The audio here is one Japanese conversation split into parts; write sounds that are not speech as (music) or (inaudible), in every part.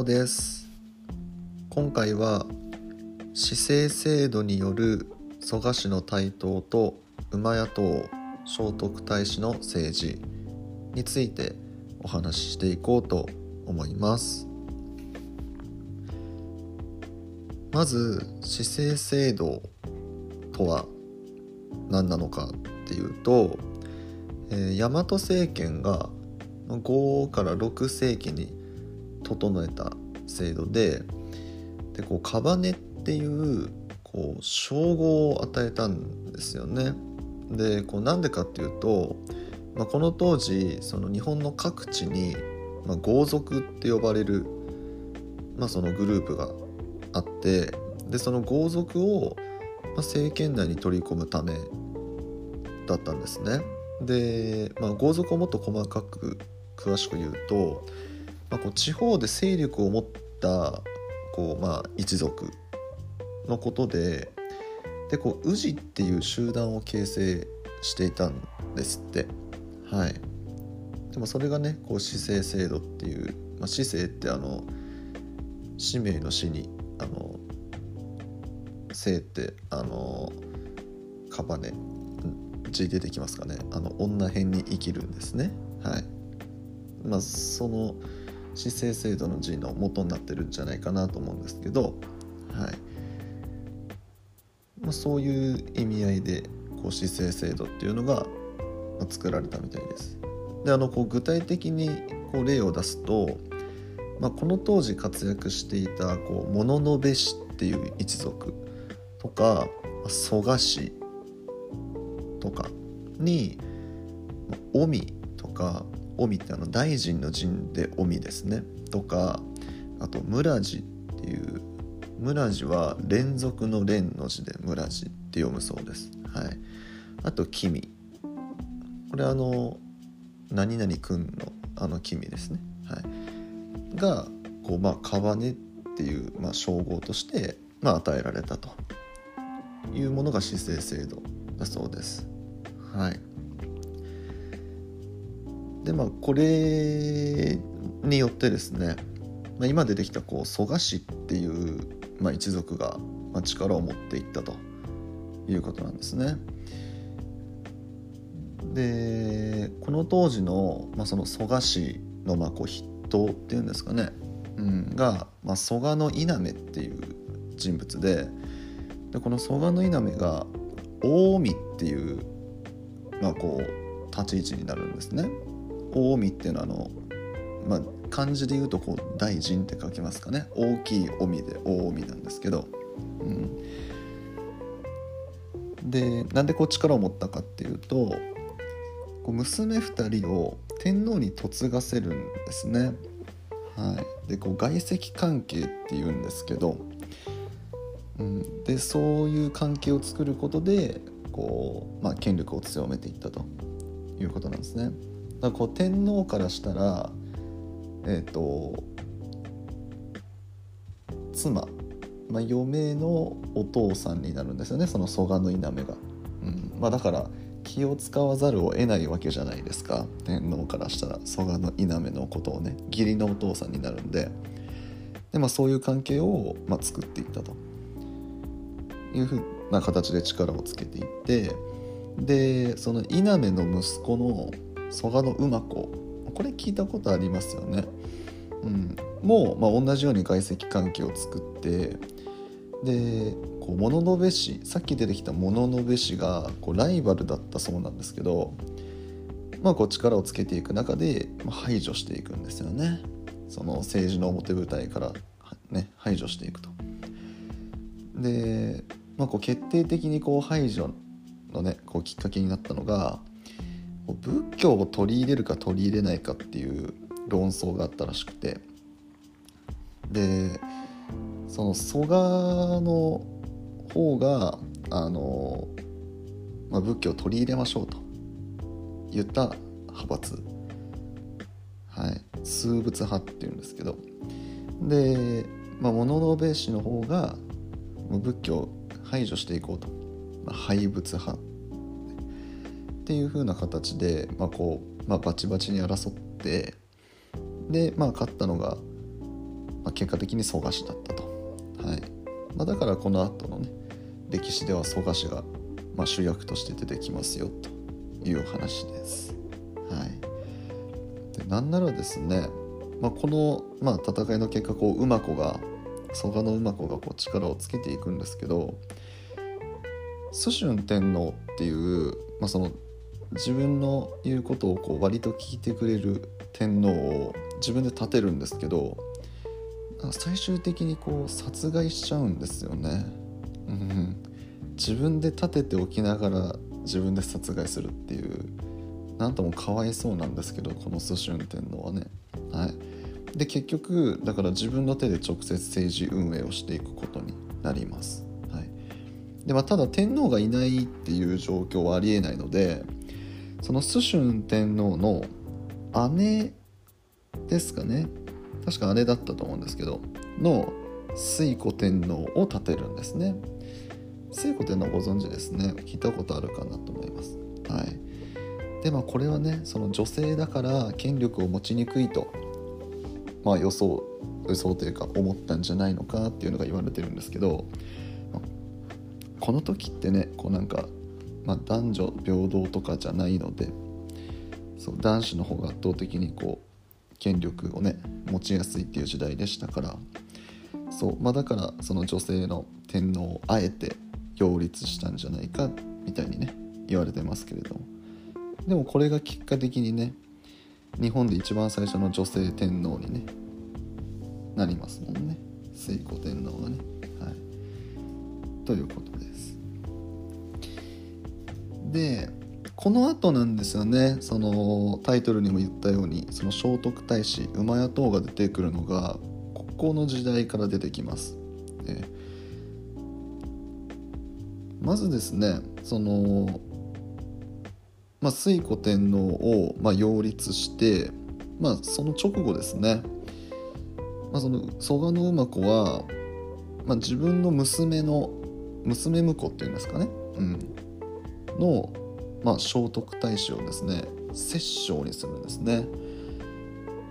尾です。今回は市政制度による蘇我氏の台頭と馬屋党聖徳太子の政治についてお話ししていこうと思います。まず市政制度とは何なのかっていうと、えー、大和政権が5から6世紀に整えた制度ででこうカバネっていうこう称号を与えたんですよね。でこうなんでかっていうと、まあ、この当時その日本の各地に、まあ、豪族って呼ばれる、まあ、そのグループがあってでその豪族を、まあ、政権内に取り込むためだったんですね。で、まあ、豪族をもっと細かく詳しく言うと、まあ、こう地方で勢力を持ったこう、まあ、一族のことででこう宇治っていう集団を形成していたんですって。はい。でもそれがねこう市政制度っていう、まあ、市政ってあの使命の死にあの生ってあのカバネ字出てきますかね。あの女編に生きるんですね。はい。まあその市政制度の字の元になってるんじゃないかなと思うんですけどはいまあ、そういう意味合いでこう市政制度っていうのが作られたみたいです。であのこう具体的にこう例を出すと、まあ、この当時活躍していたこう物の部氏っていう一族とか蘇我氏とかに尾身とか尾身ってあの大臣の陣で尾身ですねとかあと村地っていう村地は連続の連の字で村地って読むそうです。はい、あと君これあの何々くんのあの君ですね。はい、がこうまあカバネっていう、まあ、称号として、まあ、与えられたというものが市政制度だそうです。はい。でまあこれによってですね、まあ、今出てきたこう蘇我氏っていうまあ、一族が力を持っていったということなんですね。でこの当時の,、まあその蘇我氏のまあこう筆頭っていうんですかね、うん、が、まあ、蘇我の稲目っていう人物ででこの蘇我の稲目が近江っていう、まあ、こう立ち位置になるんですね。近江っていうのはあの、まあ、漢字で言うとこう大臣って書きますかね。大きい帯で大帯なんですけど、うん、でなんでこう力を持ったかっていうとこう娘2人を天皇に嫁がせるんですね。はい、でこう外戚関係っていうんですけど、うん、でそういう関係を作ることでこう、まあ、権力を強めていったということなんですね。だかこう天皇からしたらえっ、ー、と妻、まあ、嫁のお父さんになるんですよねその蘇我の稲目が、うん。まあ、だから気を使わざるを得ないわけじゃないですか天皇からしたら蘇我の稲目のことをね義理のお父さんになるんで。で、まあ、そういう関係を、まあ、作っていったと。いうふうな形で力をつけていってでその稲目の息子の蘇我の馬子これ聞いたことありますよね。うん、もう、まあ、同じように外籍関係を作ってでこう物部氏さっき出てきた物部氏がこうライバルだったそうなんですけど、まあ、こう力をつけていく中で、まあ、排除していくんですよねその政治の表舞台から、ね、排除していくと。で、まあ、こう決定的にこう排除のねこうきっかけになったのが仏教を取り入れるか取り入れないかっていう論争があったらしくて。でその蘇我の方があの、まあ、仏教を取り入れましょうと。言った派閥。はい。数仏派っていうんですけど。で、まあ、物部氏の方が仏教を排除していこうと、まあ、廃仏派。っていう風な形で、まあこうまあ、バチバチに争ってで、まあ、勝ったのがまあ、結果的に蘇我氏だったと、はい。まあ、だからこの後のね歴史では蘇我氏が、まあ、主役として出てきますよという話です。はい、でなんならですね、まあ、この、まあ、戦いの結果こう馬子が蘇我の馬子がこう力をつけていくんですけど蘇春天皇っていう、まあ、その自分の言うことをこう割と聞いてくれる天皇を自分で立てるんですけど最終的にこう殺害しちゃうんですよね。うん、自分で立てておきながら自分で殺害するっていうなんともかわいそうなんですけどこの蘇春天皇はね。はい、で結局だから自分の手で直接政治運営をしていくことになります。はいでまあ、ただ天皇がいないっていう状況はありえないのでその蘇春天皇の姉ですかね。確か姉だったと思うんですけどの推古天皇を立てるんですね。推古天皇ご存知ですね。聞いたことあるかなと思います。はい。でまあこれはねその女性だから権力を持ちにくいとまあ予想予想というか思ったんじゃないのかっていうのが言われてるんですけどこの時ってねこうなんか、まあ、男女平等とかじゃないのでそう男子の方が圧倒的にこう権力をね持ちやすいっていう時代でしたからそう、まあ、だからその女性の天皇をあえて擁立したんじゃないかみたいにね言われてますけれども。でもこれが結果的にね日本で一番最初の女性天皇にねなりますもんね。推古天皇がね。はい。ということです。でこの後なんですよねそのタイトルにも言ったようにその聖徳太子馬や党が出てくるのがここの時代から出てきます。でまずですねその、まあ、推古天皇を、まあ、擁立して、まあ、その直後ですね、まあ、その蘇我馬子は、まあ、自分の娘の娘婿っていうんですかね、うん、のまあ、聖徳太子をですね摂政にするんですね。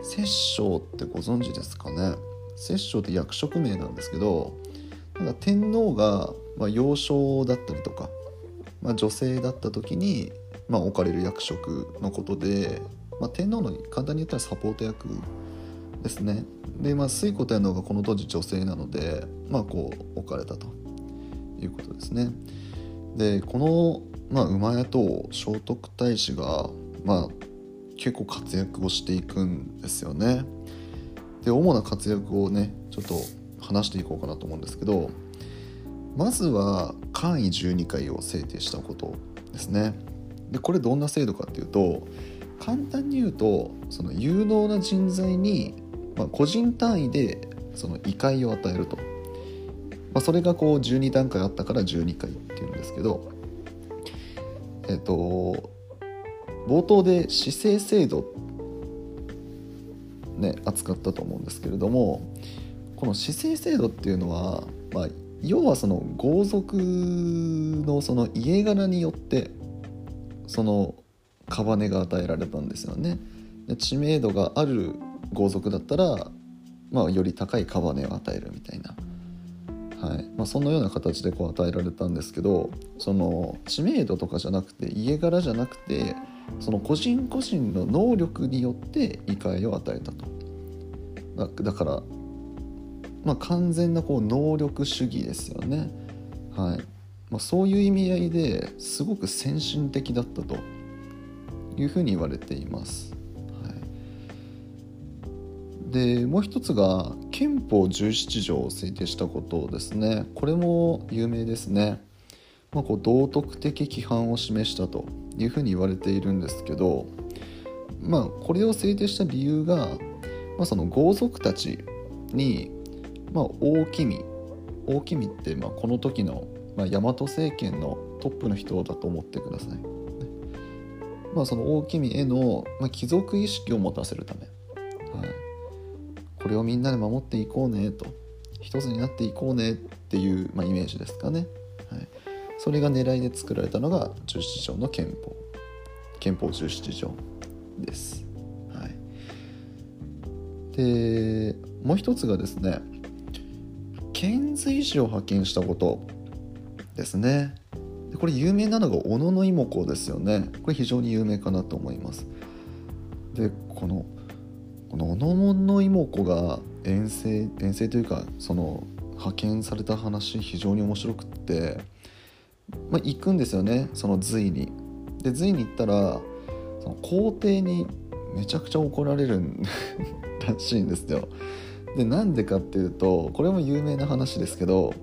摂政ってご存知ですかね？摂政って役職名なんですけどなんか天皇が、まあ、幼少だったりとか、まあ、女性だった時に、まあ、置かれる役職のことで、まあ、天皇の簡単に言ったらサポート役ですね。で、まあ、推古天皇がこの当時女性なので、まあ、こう置かれたということですね。でこのまあ、馬屋と聖徳太子が、まあ、結構活躍をしていくんですよね。で主な活躍をねちょっと話していこうかなと思うんですけどまずは簡易12回を制定したことですね。でこれどんな制度かっていうと簡単に言うとその有能な人材に、まあ、個人単位でその異界を与えると、まあ、それがこう12段階あったから12回っていうんですけどえっと冒頭で姿勢制度ね扱ったと思うんですけれどもこの姿勢制度っていうのは、まあ、要はその豪族のその家柄によってそのネが与えられたんですよね。知名度がある豪族だったら、まあ、より高いネを与えるみたいな。はい。まあ、そのような形でこう与えられたんですけどその知名度とかじゃなくて家柄じゃなくてその個人個人の能力によって異界を与えたと。だだから、まあ、完全なこう能力主義ですよね、はい。まあ、そういう意味合いですごく先進的だったというふうに言われています。でもう一つが憲法17条を制定したことですね。これも有名ですね、まあ、こう道徳的規範を示したというふうに言われているんですけどまあこれを制定した理由が、まあ、その豪族たちに、まあ、大君大君ってまあこの時の、まあ、大和政権のトップの人だと思ってください。まあ、その大君への、まあ、貴族意識を持たせるため、はい、これをみんなで守っていこうねと。一つになっていこうねっていう、まあ、イメージですかね、はい、それが狙いで作られたのが17条の憲法。憲法17条です、はい、でもう一つがですね遣隋使を派遣したことですね。これ有名なのが小野妹子ですよね。これ非常に有名かなと思います。でこのこの小野の妹子が遠征遠征というかその派遣された話非常に面白くって、まあ、行くんですよねその隋に。で隋に行ったらその皇帝にめちゃくちゃ怒られるらしいんですよ。でなんでかっていうとこれも有名な話ですけど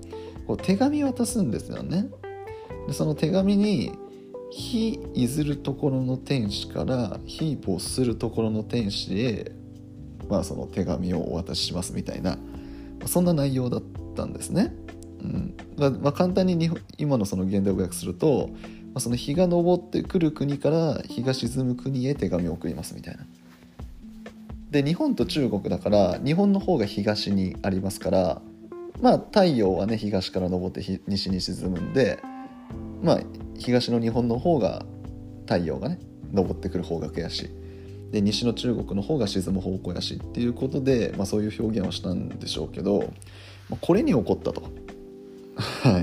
こう手紙渡すんですよね。でその手紙に「非いずるところの天使から非没するところの天使へ、まあ、その手紙をお渡しします」みたいなそんな内容だったんですね。うんまあ、簡単に今のその現代語訳すると、まあ、その日が昇ってくる国から日が沈む国へ手紙を送りますみたいな。で日本と中国だから日本の方が東にありますからまあ太陽はね東から昇って西に沈むんでまあ東の日本の方が太陽がね昇ってくる方角やしで西の中国の方が沈む方向やしっていうことで、まあ、そういう表現をしたんでしょうけど、まあ、これに起こったと、(laughs) は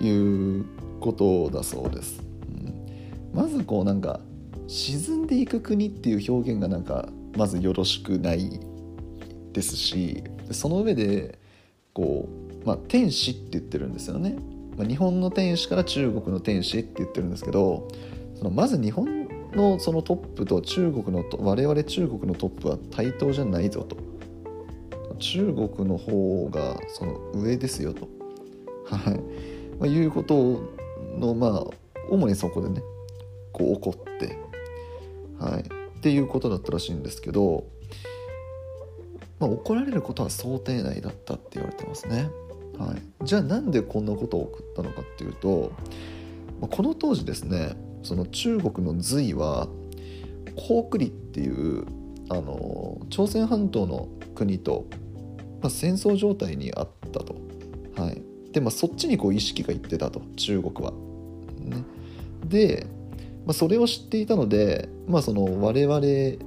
い、いうことだそうです。うん、まずこうなんか沈んでいく国っていう表現がなんかまずよろしくないですしその上でこう、まあ、天使って言ってるんですよね、まあ、日本の天使から中国の天使って言ってるんですけどそのまず日本のそのトップと中国の我々中国のトップは対等じゃないぞと。中国の方がその上ですよと、は (laughs) いまあ、いうことのまあ主にそこでねこう怒って、はい、っていうことだったらしいんですけど、まあ、怒られることは想定内だったって言われてますね。はい、じゃあなんでこんなことを送ったのかっていうとまこの当時ですねその中国の隋は高句麗っていうあの朝鮮半島の国と、まあ、戦争状態にあったと。はい、で、まあ、そっちにこう意識がいってたと中国は。ね、でまあ、それを知っていたので、まあ、その我々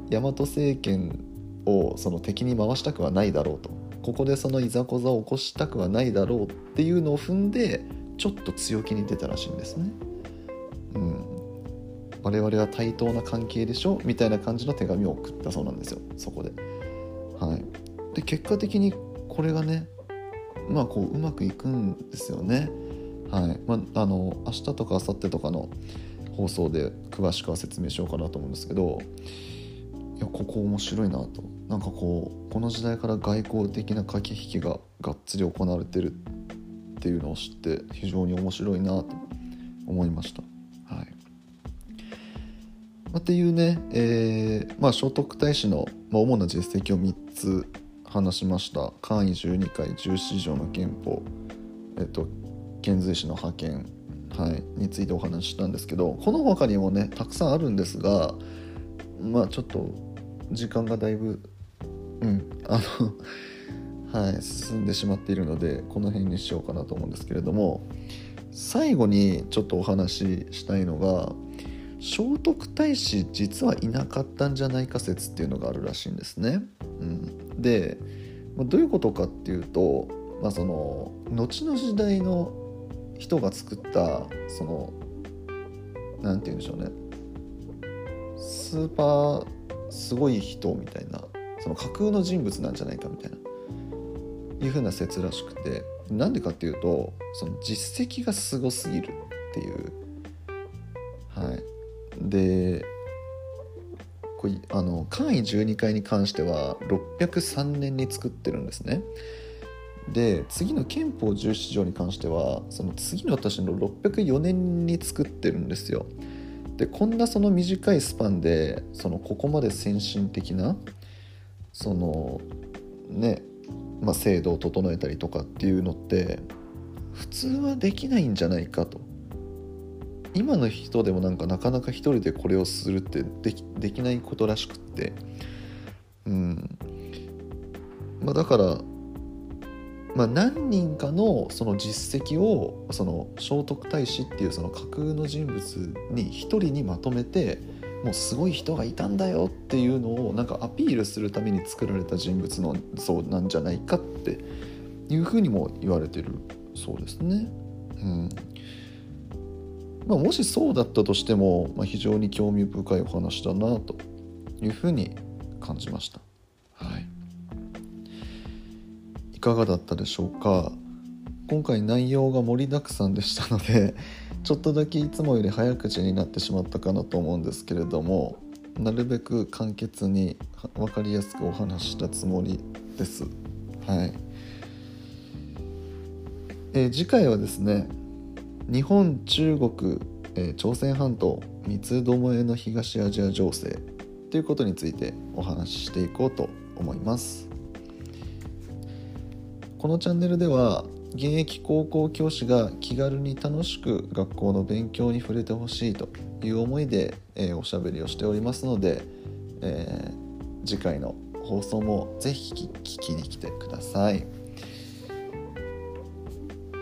大和政権をその敵に回したくはないだろうとここでそのいざこざを起こしたくはないだろうっていうのを踏んでちょっと強気に出たらしいんですね。我々は対等な関係でしょみたいな感じの手紙を送ったそうなんですよそこで。はい、で結果的にこれがねまあこううまくいくんですよね。はいまあ、あの明日とか明後日とかの放送で詳しくは説明しようかなと思うんですけどいやここ面白いなとなんかこうこの時代から外交的な駆け引きががっつり行われてるっていうのを知って非常に面白いなと思いました。っていうね、えーまあ、聖徳太子の、まあ、主な実績を3つ話しました。簡位12回17条の憲法、えっと、遣隋使の派遣はい、についてお話ししたんですけどこの他にもねたくさんあるんですがまあちょっと時間がだいぶうんあの (laughs) はい進んでしまっているのでこの辺にしようかなと思うんですけれども最後にちょっとお話ししたいのが聖徳太子実はいなかったんじゃないか説っていうのがあるらしいんですね。うん、でどういうことかっていうと、まあ、その後の時代の人が作ったその何て言うんでしょうねスーパーすごい人みたいなその架空の人物なんじゃないかみたいないうふうな説らしくてなんでかっていうとその実績がすごすぎるっていうでこれあの簡易12階に関しては603年に作ってるんですねで次の憲法17条に関してはその次の年の604年に作ってるんですよ。でこんなその短いスパンでそのここまで先進的なそのね、まあ、制度を整えたりとかっていうのって普通はできないんじゃないかと今の人でもなんかなかなか一人でこれをするってできないことらしくって。うん。まあだからまあ、何人かのその実績をその聖徳太子っていうその架空の人物に一人にまとめてもうすごい人がいたんだよっていうのをなんかアピールするために作られた人物の像なんじゃないかっていうふうにも言われてるそうですね。うん。まあ、もしそうだったとしても、まあ、非常に興味深いお話だなというふうに感じました。はい、いかがだったでしょうか？今回内容が盛りだくさんでしたので (laughs) ちょっとだけいつもより早口になってしまったかなと思うんですけれどもなるべく簡潔に分かりやすくお話したつもりです。はい、えー、次回はですね日本中国、えー、朝鮮半島三つどもえの東アジア情勢ということについてお話ししていこうと思います。このチャンネルでは現役高校教師が気軽に楽しく学校の勉強に触れてほしいという思いで、えー、おしゃべりをしておりますので、えー、次回の放送もぜひ聞きに来てください。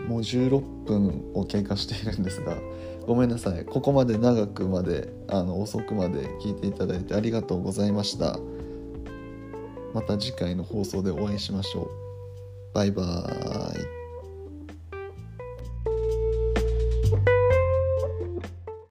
もう16分を経過しているんですがごめんなさい。ここまで長くまであの遅くまで聞いていただいてありがとうございました。また次回の放送でお会いしましょう。バイバーイ。